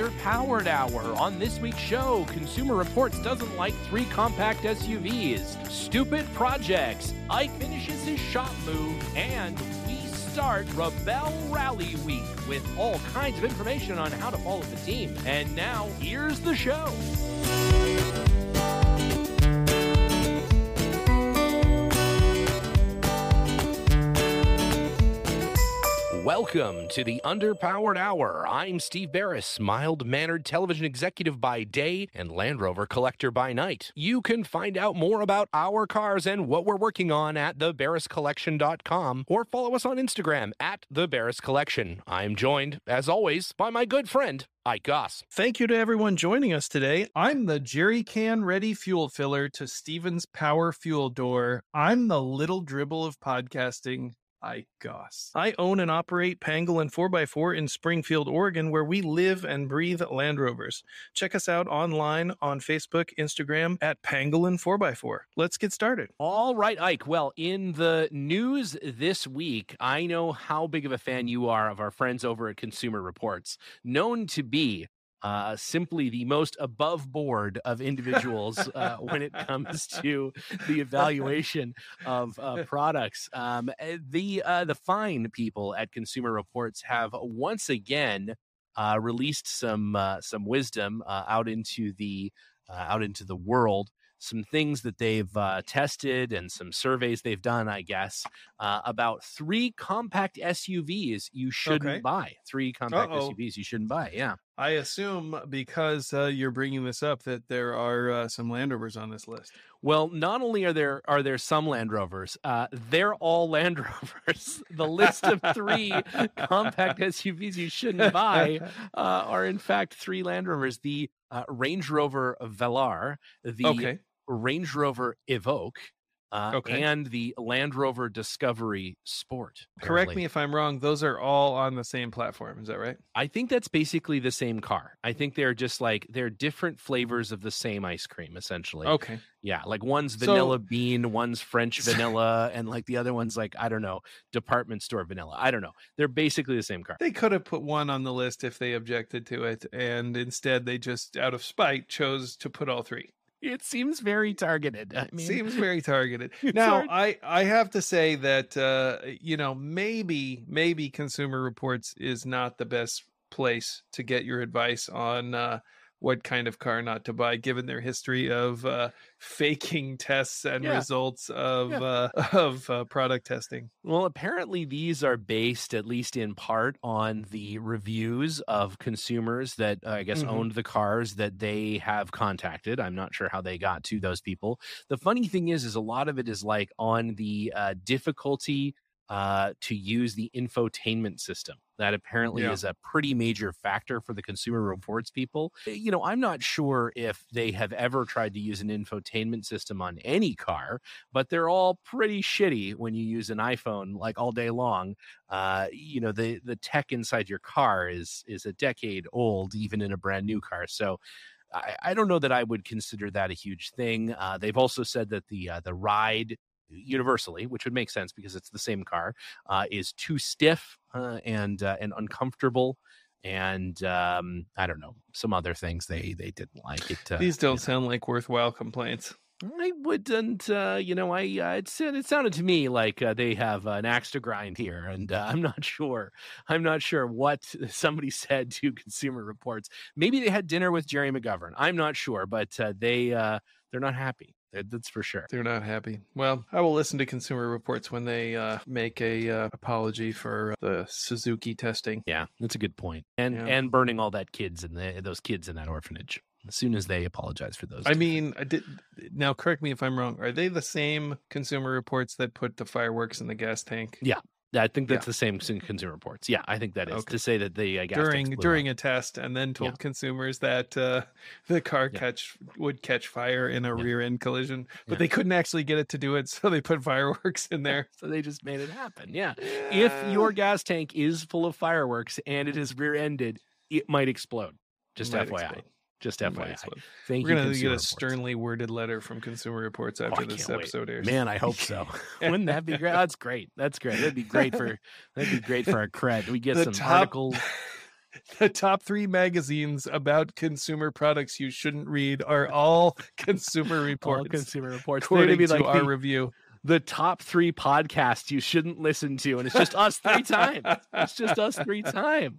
underpowered hour. On this week's show, Consumer Reports doesn't like three compact SUVs, stupid projects, Ike finishes his shop move, and we start Rebelle Rally Week with all kinds of information on how to follow the team. And now, here's the show. Welcome to the Underpowered Hour. I'm Steve Barris, mild mannered television executive by day and Land Rover collector by night. You can find out more about our cars and what we're working on at thebarriscollection.com or follow us on Instagram at the Barris Collection. I'm joined, as always, by my good friend, Ike Goss. Thank you to everyone joining us today. I'm the jerry can ready fuel filler to Steven's power fuel door. I'm the little dribble of podcasting. Ike Goss. I own and operate Pangolin 4x4 in Springfield, Oregon, where we live and breathe Land Rovers. Check us out online on Facebook, Instagram at Pangolin 4x4. Let's get started. All right, Ike. Well, in the news this week, I know how big of a fan you are of our friends over at Consumer Reports, known to be uh, simply the most above board of individuals uh, when it comes to the evaluation of uh, products. Um, eh, the uh, the fine people at Consumer Reports have once again uh, released some uh, some wisdom out into the out into the world some things that they've uh, tested and some surveys they've done, I guess, uh, about three compact SUVs you shouldn't okay. buy. Three compact Uh-oh. SUVs you shouldn't buy. Yeah. I assume because uh, you're bringing this up that there are uh, some Land Rovers on this list. Well, not only are there are there some Land Rovers, uh, they're all Land Rovers. the list of three compact SUVs you shouldn't buy uh, are in fact three Land Rovers: the uh, Range Rover Velar, the okay. Range Rover Evoque, uh, okay. and the Land Rover Discovery Sport. Apparently. Correct me if I'm wrong. Those are all on the same platform. Is that right? I think that's basically the same car. I think they're just like they're different flavors of the same ice cream, essentially. Okay. Yeah, like one's vanilla so, bean, one's French vanilla, and like the other one's like I don't know, department store vanilla. I don't know. They're basically the same car. They could have put one on the list if they objected to it, and instead they just, out of spite, chose to put all three it seems very targeted. I mean, seems very targeted. Now, hard. I I have to say that uh, you know maybe maybe Consumer Reports is not the best place to get your advice on uh, what kind of car not to buy, given their history of uh, faking tests and yeah. results of yeah. uh, of uh, product testing. Well, apparently these are based, at least in part, on the reviews of consumers that uh, I guess mm-hmm. owned the cars that they have contacted. I'm not sure how they got to those people. The funny thing is, is a lot of it is like on the uh, difficulty uh, to use the infotainment system. That apparently yeah. is a pretty major factor for the consumer reports people. Eh, you know, I'm not sure if they have ever tried to use an infotainment system on any car, but they're all pretty shitty when you use an iPhone like all day long. Uh, you know, the the tech inside your car is is a decade old, even in a brand new car. So. I, I, don't know that I would consider that a huge thing. Uh, they've also said that the uh, the ride universally, which would make sense because it's the same car, uh, is too stiff uh, and uh, and uncomfortable. And um, I don't know some other things they they didn't like it. Uh, These don't sound know. like worthwhile complaints. I wouldn't, uh, you know, I uh, it, it sounded to me like uh, they have an axe to grind here, and uh, I'm not sure. I'm not sure what somebody said to Consumer Reports. Maybe they had dinner with Gerry McGovern. I'm not sure, but uh, they uh, they're not happy. That's for sure. They're not happy. Well, I will listen to Consumer Reports when they uh, make a uh, apology for the Suzuki testing. Yeah, that's a good point. And yeah. and burning all that kids and those kids in that orphanage as soon as they apologize for those. I mean, I did, now correct me if I'm wrong. Are they the same Consumer Reports that put the fireworks in the gas tank? Yeah, I think that's yeah. the same consumer reports. Yeah, I think that is okay. to say that the uh, during during a test and then told yeah. consumers that uh, the car yeah. catch would catch fire in a rear end collision, but they couldn't actually get it to do it, so they put fireworks in there. so they just made it happen. Yeah. if your gas tank is full of fireworks and it is rear ended, it might explode. Just might FYI. Explode. Just FYI. Thank We're you. We're gonna get a sternly worded letter from Consumer Reports oh, after oh, this episode wait. airs. Man, I hope so. Wouldn't that be great? That's great. That's great. That'd be great for that'd be great for our cred. We get the some top, articles. the top three magazines about consumer products you shouldn't read are all consumer reports. All consumer reports. According be to like our the, review. The top three podcasts you shouldn't listen to, and it's just us three times. It's just us three times.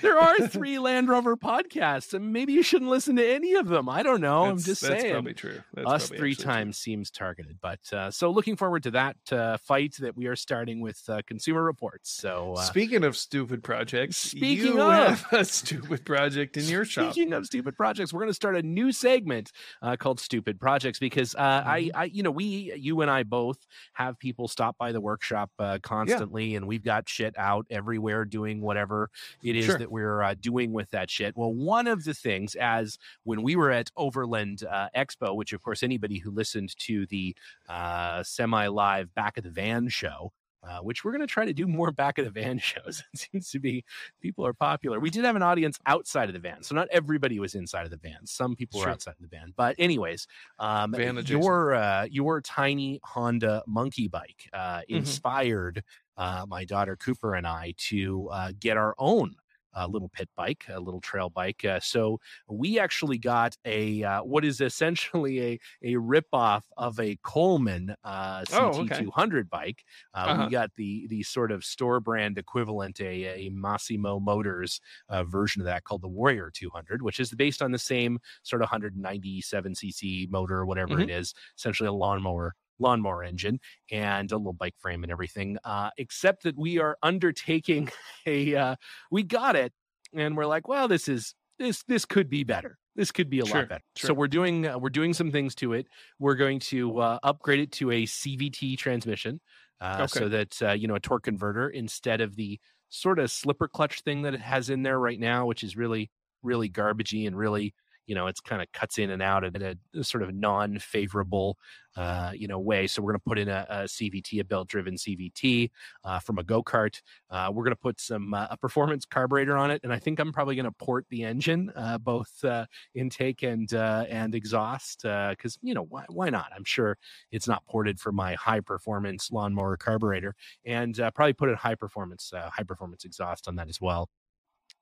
There are three Land Rover podcasts, and maybe you shouldn't listen to any of them. I don't know. I'm That's- just that's saying. probably true. That's us probably three actually true. times seems targeted, but uh, so looking forward to that uh, fight that we are starting with uh, Consumer Reports. So uh, Speaking of stupid projects, Speaking you of- have a stupid project in your shop. Speaking of stupid projects, we're going to start a new segment uh, called Stupid Projects because uh, I, Mm-hmm. I, you know, we, you and I both have people stop by the workshop uh, constantly, and we've got shit out everywhere doing whatever it is Sure. that we're uh, doing with that shit. Well, one of the things, as when we were at Overland uh, Expo, which of course anybody who listened to the uh, semi-live back of the van show. Uh, which we're going to try to do more back of the van shows. It seems to be people are popular. We did have an audience outside of the van, so not everybody was inside of the van. Some people were outside of the van, but anyways, um, your uh, your tiny Honda monkey bike uh, Mhm. inspired uh, my daughter Cooper and I to uh, get our own. Uh little pit bike, a little trail bike. Uh, so we actually got a uh, what is essentially a a ripoff of a Coleman uh, Oh, CT okay. 200 bike. Uh, Uh-huh. We got the the sort of store brand equivalent, a, a Massimo Motors uh, version of that called the Warrior 200, which is based on the same sort of 197 cc motor or whatever Mhm. it is, essentially a lawnmower lawnmower engine and a little bike frame and everything. Uh, except that we are undertaking a uh, we got it and we're like, well, this is this this could be better. This could be a Sure, lot better. So we're doing uh, we're doing some things to it. We're going to uh, upgrade it to a CVT transmission, uh, so that uh, you know a torque converter instead of the sort of slipper clutch thing that it has in there right now, which is really really garbagey and really you know it's kind of cuts in and out in a, sort of non-favorable uh, you know way. So we're going to put in a, a CVT, a belt-driven CVT uh, from a go-kart. Uh, we're going to put some uh, a performance carburetor on it, and I think I'm probably going to port the engine, uh, both uh, intake and and exhaust, because you know why why not? I'm sure it's not ported for my high performance lawnmower carburetor, and probably put a high performance high performance exhaust on that as well.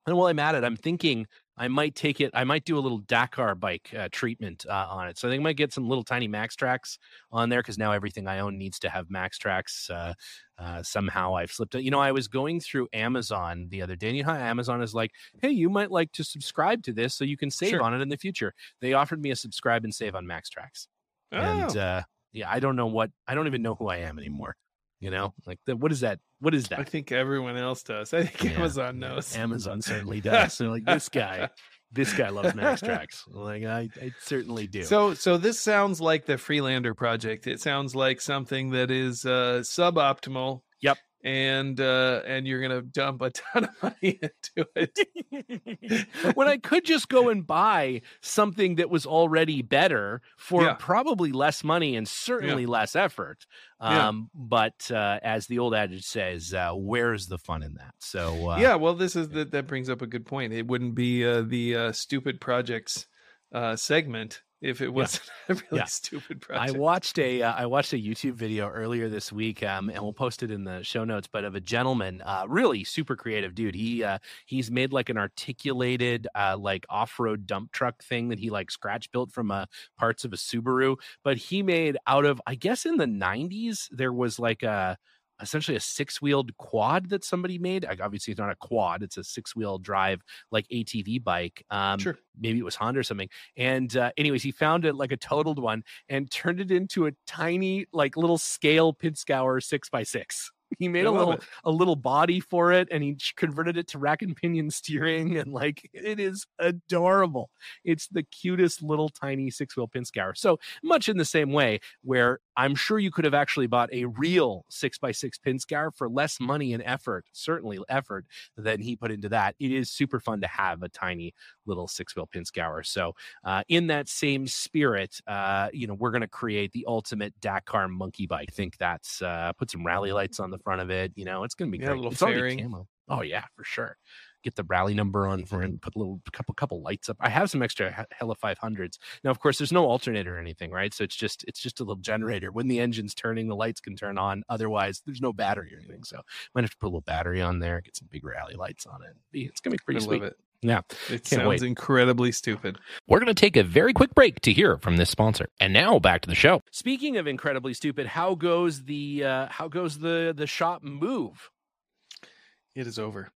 And while I'm at it, I'm thinking I might take it. I might do a little Dakar bike uh, treatment uh, on it. So I think I might get some little tiny MAXTRAX on there because now everything I own needs to have MAXTRAX. Uh, uh, somehow I've slipped it. You know, I was going through Amazon the other day. And you know how Amazon is like, hey, you might like to subscribe to this so you can save Sure. on it in the future. They offered me a subscribe and save on MAXTRAX. And Oh, uh, yeah, I don't know what, I don't even know who I am anymore. You know, like the, what is that? What is that? I think everyone else does. I think Yeah, Amazon yeah, knows. Amazon certainly does. They're like this guy. This guy loves MAXTRAX. Like I, I certainly do. So, so this sounds like the Freelander project. It sounds like something that is uh, suboptimal. Yep. And uh, and you're gonna dump a ton of money into it. when I could just go and buy something that was already better for Yeah. probably less money and certainly less effort. Yeah. Um, but uh, as the old adage says, uh, where's the fun in that? So uh, yeah, well, this is that that brings up a good point. It wouldn't be uh, the uh, stupid projects uh, segment if it wasn't a really Yeah. stupid project. I watched a uh, I watched a YouTube video earlier this week, um, and we'll post it in the show notes. But of a gentleman, uh, really super creative dude. He uh, he's made like an articulated uh, like off road dump truck thing that he like scratch built from uh, parts of a Subaru. But he made out of I guess in the '90s there was like a essentially a six wheeled quad that somebody made. Like, Obviously, it's not a quad; it's a six wheel drive like ATV bike. Um, sure. maybe it was Honda or something. And uh, anyways, he found it like a totaled one and turned it into a tiny, like little scale Pinzgauer six by six. He made I a little it. a little body for it and he converted it to rack and pinion steering and like it is adorable. It's the cutest little tiny six wheel pin Pinzgauer. So much in the same way where I'm sure you could have actually bought a real six by six pin Pinzgauer for less money and effort, certainly effort than he put into that. It is super fun to have a tiny little six wheel Pinzgauer. So uh, in that same spirit, uh, you know, we're going to create the ultimate Dakar monkey bike. Think that's uh, put some rally lights on the front of it. You know, it's going to be Yeah, a great. little It's fairing. camo. Oh yeah, for sure. Get the rally number on for and put a little couple couple lights up. I have some extra Hella 500s. Now, of course, there's no alternator or anything, right? So it's just it's just a little generator. When the engine's turning, the lights can turn on. Otherwise, there's no battery or anything. So might have to put a little battery on there, get some big rally lights on it. It's gonna be pretty I sweet. It. Yeah. It Can't sounds wait. incredibly stupid. We're going to take a very quick break to hear from this sponsor. And now back to the show. Speaking of incredibly stupid, how goes the uh how goes the the shop move? It is over.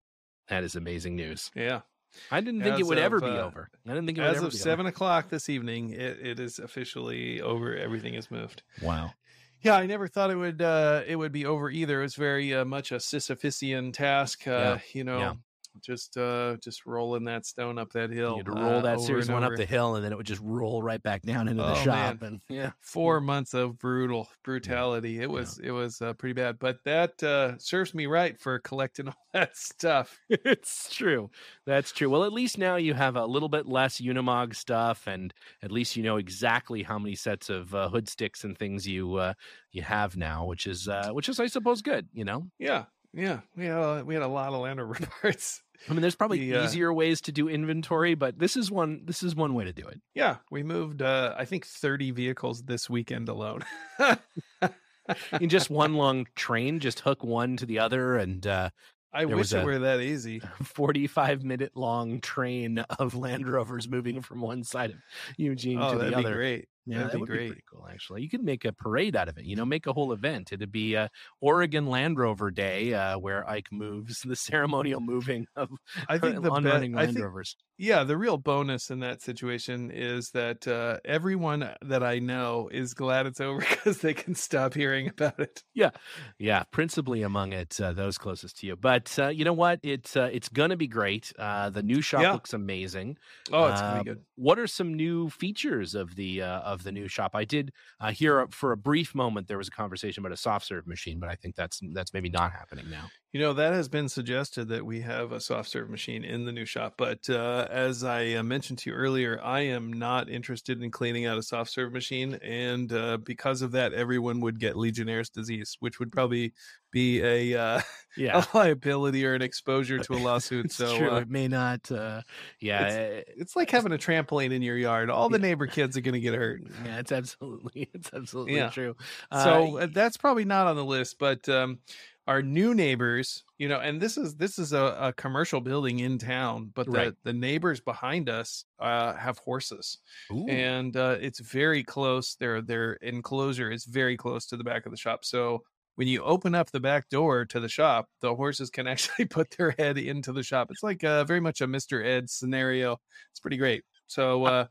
That is amazing news. Yeah. I didn't think as it would of, ever be uh, over. I didn't think it would as of seven over. o'clock this evening, it, it is officially over. Everything is moved. Wow. Yeah, I never thought it would uh, it would be over either. It was very uh, much a Sisyphusian task. Uh, yeah. You know, yeah just uh just rolling that stone up that hill. You to roll uh, that series one up the hill and then it would just roll right back down into the oh, shop man. and yeah. 4 months of brutal brutality. It was yeah. it was uh, pretty bad, but that uh serves me right for collecting all that stuff. it's true. That's true. Well, at least now you have a little bit less Unimog stuff and at least you know exactly how many sets of uh, hood sticks and things you uh you have now, which is uh which is I suppose good, you know. Yeah. Yeah, we had a, we had a lot of Land Rover parts. I mean, there's probably the, uh, easier ways to do inventory, but this is one. This is one way to do it. Yeah, we moved. Uh, I think 30 vehicles this weekend alone. in just one long train, just hook one to the other, and uh, I wish it were that easy. 45 minute long train of Land Rovers moving from one side of Eugene oh, to the other. great. Yeah, that'd that would great. be pretty cool. Actually, you could make a parade out of it. You know, make a whole event. It'd be a Oregon Land Rover Day, uh, where Ike moves the ceremonial moving of I think the running Land think, Rovers. Yeah, the real bonus in that situation is that uh, everyone that I know is glad it's over because they can stop hearing about it. Yeah, yeah. Principally among it, uh, those closest to you. But uh, you know what? It's uh, it's gonna be great. Uh, the new shop yeah. looks amazing. Oh, it's gonna be good. What are some new features of the of the new shop. I did uh, hear for a brief moment there was a conversation about a soft serve machine, but I think that's that's maybe not happening now. You know, that has been suggested that we have a soft serve machine in the new shop. But uh, as I uh, mentioned to you earlier, I am not interested in cleaning out a soft serve machine. And uh, because of that, everyone would get Legionnaire's disease, which would probably be a, uh, yeah. a liability or an exposure to a lawsuit. so true. Uh, it may not. Uh, yeah. It's, eh, it's, like having a trampoline in your yard. All the neighbor kids are going to get hurt. Yeah, it's absolutely, it's absolutely yeah. true. so that's probably not on the list, but. Um, our new neighbors you know and this is this is a, a commercial building in town but the, right. the neighbors behind us uh, have horses Ooh. and uh, it's very close their their enclosure is very close to the back of the shop so when you open up the back door to the shop the horses can actually put their head into the shop it's like uh, very much a mr ed scenario it's pretty great so uh,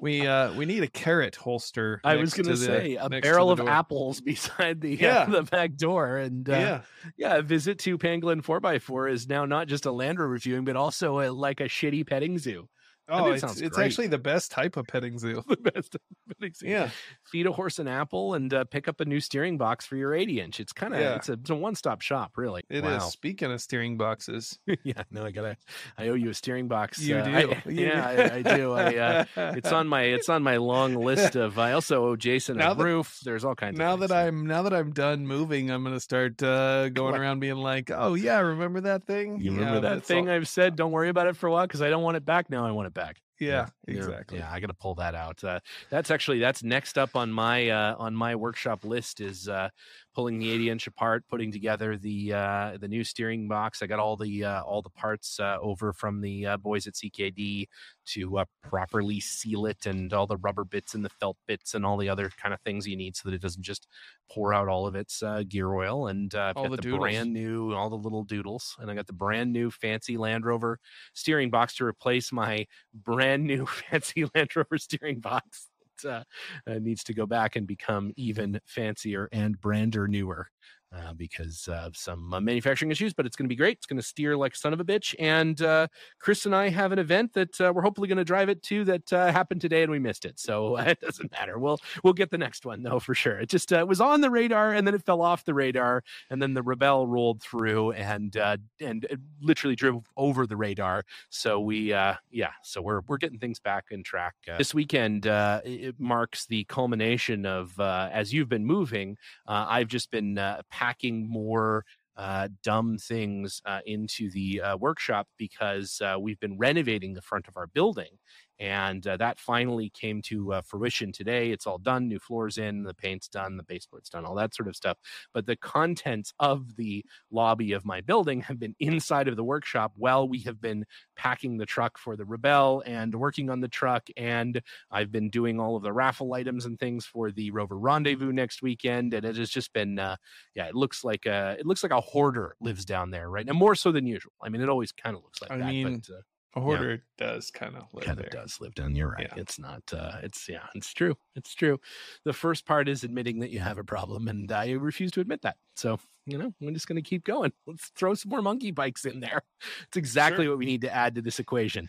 we uh, we need a carrot holster. I was going to say a barrel of apples beside the uh, yeah. Uh, the back door, and uh, yeah, yeah. A visit to Pangolin Four x Four is now not just a land reviewing, but also a, like a shitty petting zoo. Oh, it's, it's actually the best type of petting zoo. the best petting zoo. Yeah. Feed a horse an apple and uh, pick up a new steering box for your 80 inch. It's kind of yeah. it's a, it's a one stop shop, really. It wow. is. Speaking of steering boxes, yeah, no, I gotta. I owe you a steering box. You uh, do. I, you yeah, do. I, I, do. I, uh, it's on my it's on my long list of. I also owe Jason now a that, roof. There's all kinds. Now that I'm now that I'm done moving, I'm gonna start uh, going around being like, oh yeah, remember that thing? You remember yeah, that thing all... I've said? Don't worry about it for a while because I don't want it back. Now I want it back. Yeah, exactly. Yeah, I got to pull that out. Uh, that's actually that's next up on my uh, on my workshop list is uh, pulling the 80 inch apart, putting together the uh, the new steering box. I got all the uh, all the parts uh, over from the uh, boys at CKD to uh, properly seal it, and all the rubber bits and the felt bits and all the other kind of things you need so that it doesn't just pour out all of its uh, gear oil. And I've all the, the brand new all the little doodles, and I got the brand new fancy Land Rover steering box to replace my brand new fancy Land Rover steering box that uh, needs to go back and become even fancier and brander newer uh, because of some uh, manufacturing issues, but it's going to be great. It's going to steer like son of a bitch. And uh, Chris and I have an event that uh, we're hopefully going to drive it to that uh, happened today, and we missed it, so it doesn't matter. We'll we'll get the next one though for sure. It just uh, was on the radar, and then it fell off the radar, and then the Rebelle rolled through and and literally drove over the radar. So we yeah, so we're we're getting things back in track. this weekend it marks the culmination of as you've been moving. I've just been packing more uh, dumb things uh, into the uh, workshop because uh, we've been renovating the front of our building. And uh, that finally came to uh, fruition today. It's all done, new floors in, the paint's done, the baseboard's done, all that sort of stuff. But the contents of the lobby of my building have been inside of the workshop while we have been packing the truck for the Rebelle and working on the truck. And I've been doing all of the raffle items and things for the Rover Rendezvous next weekend. And it has just been, uh, yeah, it looks like a, it looks like a hoarder lives down there, right? And more so than usual. I mean, it always kind of looks like I that. mean, but, uh, A hoarder does kind of live kind of does live down. You're right. Yeah. It's not. Uh, it's yeah. It's true. It's true. The first part is admitting that you have a problem, and I refuse to admit that. So you know, I'm just going to keep going. Let's throw some more monkey bikes in there. It's exactly Sure. what we need to add to this equation.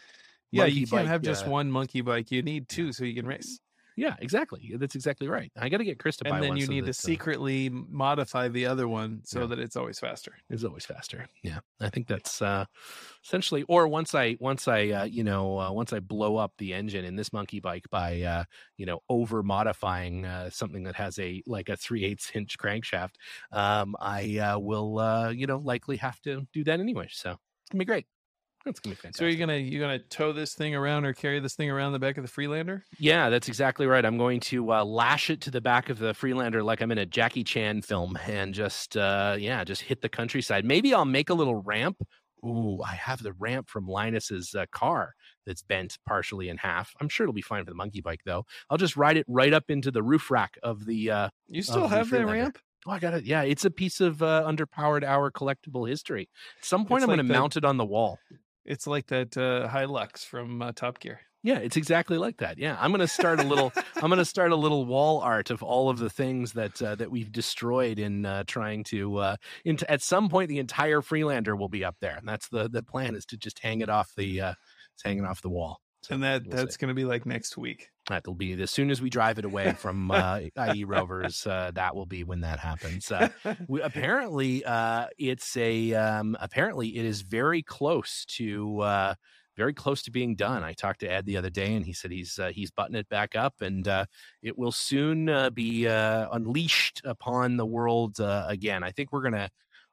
Yeah, Monkey you can't bike, have just uh, one monkey bike. You need two so you can race. Yeah, exactly. That's exactly right. I got to get Chris to buy And then you so need to that, uh, secretly modify the other one so Yeah. that it's always faster. It's always faster. Yeah, I think that's uh, essentially. Or once I once I uh, you know uh, once I blow up the engine in this monkey bike by uh, you know over modifying uh, something that has a like a three eighths inch crankshaft, um, I uh, will uh, you know likely have to do that anyway. So it's gonna be great. It's gonna be fantastic. So you're gonna you're gonna tow this thing around or carry this thing around the back of the Freelander? Yeah, that's exactly right. I'm going to uh, lash it to the back of the Freelander like I'm in a Jackie Chan film and just, uh, yeah, just hit the countryside. Maybe I'll make a little ramp. Ooh, I have the ramp from Linus's uh, car that's bent partially in half. I'm sure it'll be fine for the monkey bike, though. I'll just ride it right up into the roof rack of the. Uh, You still Of the have that ramp? oh, I got it. Yeah, it's a piece of uh, underpowered hour collectible history. At some point, It's I'm going to mount it on the wall. It's like that uh, Hilux from uh, Top Gear. Yeah, it's exactly like that. Yeah, I'm going to start a little. I'm to start a little wall art of all of the things that uh, that we've destroyed in uh, trying to. Uh, into at some point, the entire Freelander will be up there, and that's the the plan is to just hang it off the uh, it's hanging off the wall. So And that we'll that's see. going to be like next week. That'll be as soon as we drive it away from uh, IE Rovers. Uh, that will be when that happens. Uh, we, apparently uh it's a um apparently it is very close to uh very close to being done i talked to ed the other day and he said he's uh, he's buttoning it back up and it will soon be unleashed upon the world again i think we're gonna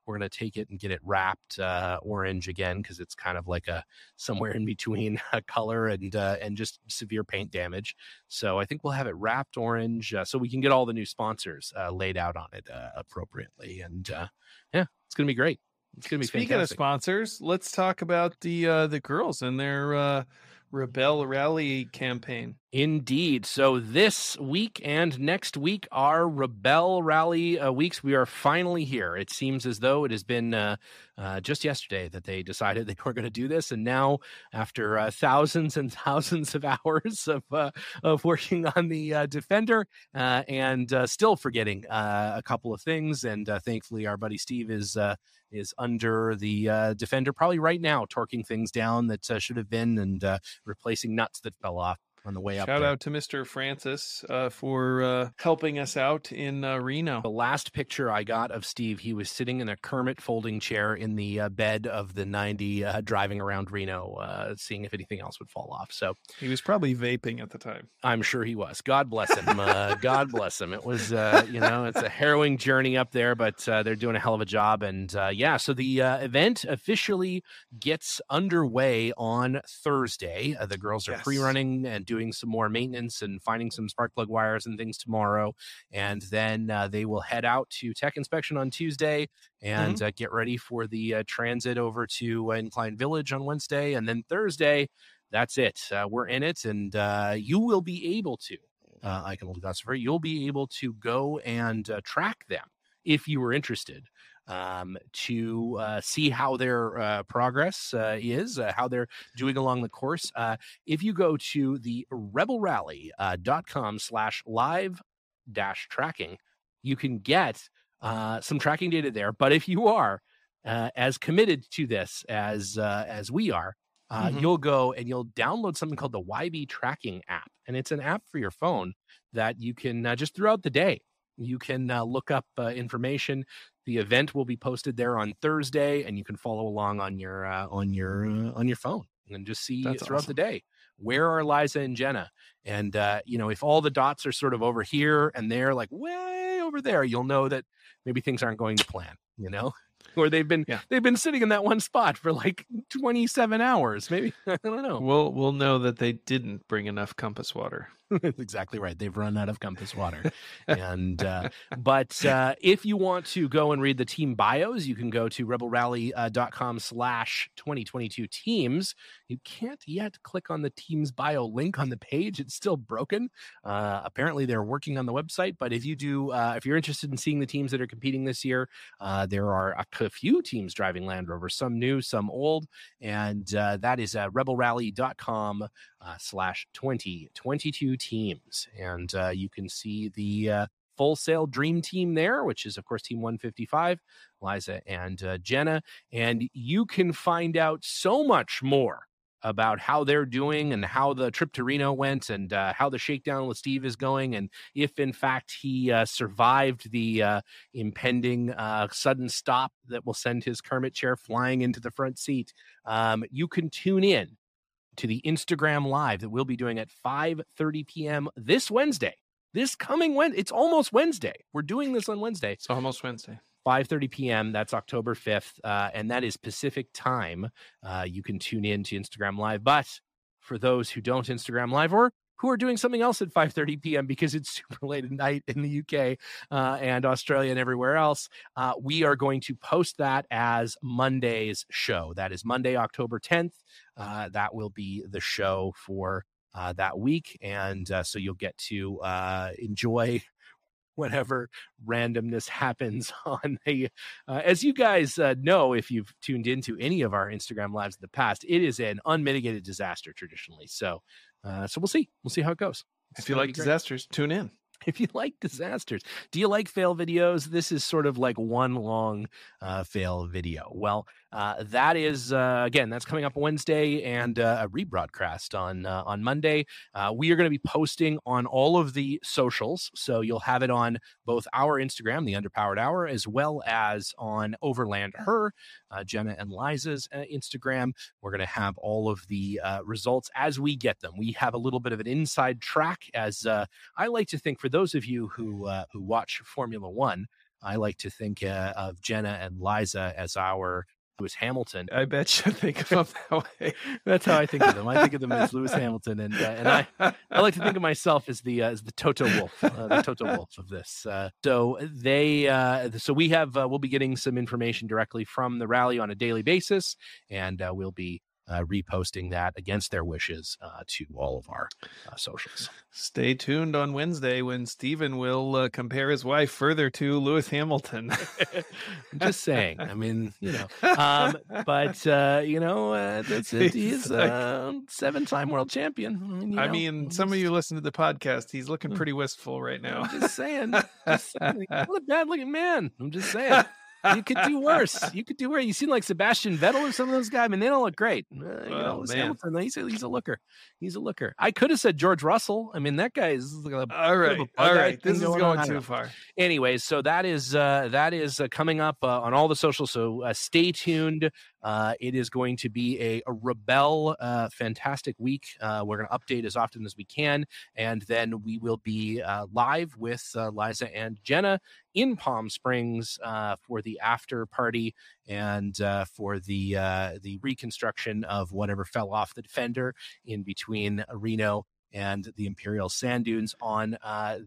we're gonna take it and get it wrapped uh orange again because it's kind of like a somewhere in between a color and uh and just severe paint damage so I think we'll have it wrapped orange, uh, so we can get all the new sponsors uh, laid out on it uh, appropriately. And uh, yeah, it's gonna be great. It's gonna be Speaking fantastic. of sponsors, let's talk about the uh, the girls and their uh, Rebelle Rally campaign. Indeed. So this week and next week are Rebelle Rally uh, weeks. We are finally here. It seems as though it has been uh, uh, just yesterday that they decided they were going to do this, and now after uh, thousands and thousands of hours of uh, of working on the uh, Defender and still forgetting a couple of things, and thankfully our buddy Steve is is under the uh, Defender probably right now, torquing things down that uh, should have been and uh, replacing nuts that fell off on the way up. Shout out to Mr. Francis uh, for uh, helping us out in uh, Reno. The last picture I got of Steve, he was sitting in a Kermit folding chair in the uh, bed of the 90, uh, driving around Reno, uh, seeing if anything else would fall off. So He was probably vaping at the time. I'm sure he was. God bless him. Uh, God bless him. It was, uh, you know, it's a harrowing journey up there, but uh, they're doing a hell of a job. And uh, yeah, so the uh, event officially gets underway on Thursday. Uh, the girls are Yes. free running and doing some more maintenance and finding some spark plug wires and things tomorrow. And then uh, they will head out to tech inspection on Tuesday and uh, get ready for the uh, transit over to uh, Incline Village on Wednesday. And then Thursday, that's it. Uh, we're in it, and uh, you will be able to. Uh, I can hold Gossamer. You'll be able to go and uh, track them if you were interested um, to uh, see how their uh, progress uh, is, uh, how they're doing along the course. Uh, if you go to the rebellerally.com slash live dash tracking, you can get uh, some tracking data there. But if you are uh, as committed to this as uh, as we are, uh, Mhm. you'll go and you'll download something called the YB tracking app, and it's an app for your phone that you can uh, just throughout the day you can uh, look up uh, information. The event will be posted there on Thursday, and you can follow along on your uh, on your uh, on your phone and just see That's throughout awesome. the day where are Liza and Jenna. And uh, you know, if all the dots are sort of over here and they're like way over there, you'll know that maybe things aren't going to plan. You know, or they've been yeah. they've been sitting in that one spot for like 27 hours maybe i don't know we'll we'll know that they didn't bring enough compass water That's exactly right. They've run out of compass water. and uh, but uh, if you want to go and read the team bios, you can go to rebellerally.com slash 2022 teams. You can't yet click on the team's bio link on the page. It's still broken. Uh, apparently they're working on the website, but if you do, uh, if you're interested in seeing the teams that are competing this year, uh, there are a few teams driving Land Rover, some new, some old, and uh, that is uh, rebellerally.com slash 2022 teams. And uh, you can see the uh, full sail dream team there, which is, of course, Team 155, Liza and uh, Jenna. And you can find out so much more about how they're doing and how the trip to Reno went and uh, how the shakedown with Steve is going. And if, in fact, he uh, survived the uh, impending uh, sudden stop that will send his Kermit chair flying into the front seat, um, you can tune in to the Instagram live that we'll be doing at 5:30 p.m. this Wednesday. This coming Wednesday. It's almost Wednesday. We're doing this on Wednesday. It's almost Wednesday. 5:30 p.m. That's October 5th, uh, and that is Pacific time. Uh, you can tune in to Instagram Live. But for those who don't Instagram Live or who are doing something else at 5:30 p.m. because it's super late at night in the UK uh, and Australia and everywhere else. Uh, we are going to post that as Monday's show. That is Monday, October 10th. Uh, that will be the show for uh, that week, and uh, so you'll get to uh, enjoy whatever randomness happens on the uh, as you guys uh, know if you've tuned into any of our instagram lives in the past it is an unmitigated disaster traditionally so uh, so we'll see. We'll see how it goes. It's if you like disasters, tune in. if you like disasters, do you like fail videos? This is sort of like one long uh, fail video. Well, uh, that is uh, again that's coming up Wednesday and uh, a rebroadcast on uh, on Monday. Uh, we are going to be posting on all of the socials, so you'll have it on both our Instagram, the Underpowered Hour, as well as on Overland Her, Jenna and Liza's Instagram. We're going to have all of the results as we get them. We have a little bit of an inside track, as I like to think. For those of you who who watch Formula One. I like to think uh, of Jenna and Liza as our Lewis Hamilton. I bet you think of them that way. That's how I think of them. I think of them as Lewis Hamilton, and uh, and I I like to think of myself as the uh, as the Toto Wolff, uh, the Toto Wolff of this. Uh, so they uh, so we have uh, we'll be getting some information directly from the rally on a daily basis, and we'll be uh, reposting that against their wishes uh, to all of our uh, socials. Stay tuned on Wednesday when Stephen will uh, compare his wife further to Lewis Hamilton. I'm just saying. I mean, you know, um, but uh, you know, uh, that's it. He's a seven-time world champion. I mean, I mean some of you listen to the podcast. He's looking hmm. pretty wistful right now. I'm just saying. Just saying. What a bad-looking man. I'm just saying you could do worse. You could do worse. You seem like Sebastian Vettel or some of those guys. I mean, they don't look great. Uh, you oh, know, Hamilton, he's a, he's a looker. He's a looker. I could have said George Russell. I mean, that guy is like a, all right. All right, this is going, too far. Anyways, so that is uh, that is uh, coming up uh, on all the socials. So uh, stay tuned. Uh, it is going to be a, a Rebelle uh, fantastic week. Uh, we're going to update as often as we can. And then we will be uh, live with uh, Liza and Jenna in Palm Springs uh, for the after party and for the the reconstruction of whatever fell off the Defender in between Reno and the Imperial Sand Dunes on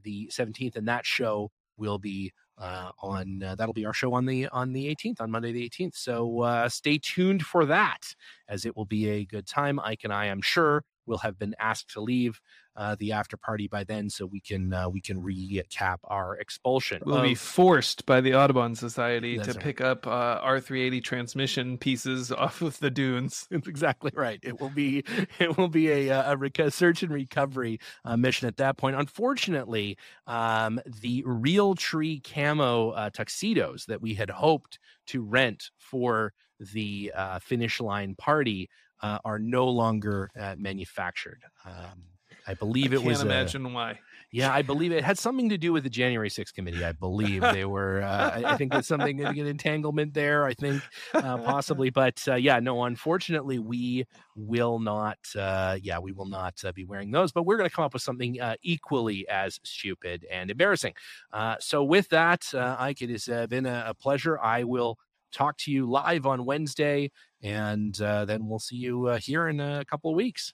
the 17th. And that show will be uh, on uh, that'll be our show on the on the 18th on Monday the 18th. So uh, stay tuned for that, as it will be a good time. Ike and I, I, am sure, will have been asked to leave uh, the after party by then, so we can uh, we can recap our expulsion. We'll of, be forced by the Audubon Society to right. pick up uh, R380 transmission pieces off of the dunes. That's exactly right. It will be it will be a, a, a search and recovery uh, mission at that point. Unfortunately, um, the Realtree camo uh, tuxedos that we had hoped to rent for the uh, finish line party are no longer manufactured. Um, I believe I it was. Can't imagine a, why. Yeah, I believe it had something to do with the January 6th committee. I believe they were. Uh, I, think there's something an entanglement there. I think uh, possibly, but uh, yeah, no. Unfortunately, we will not. Uh, yeah, we will not uh, be wearing those. But we're going to come up with something uh, equally as stupid and embarrassing. so with that, Ike, it has been a, a pleasure. I will talk to you live on Wednesday, and uh, then we'll see you uh, here in a couple of weeks.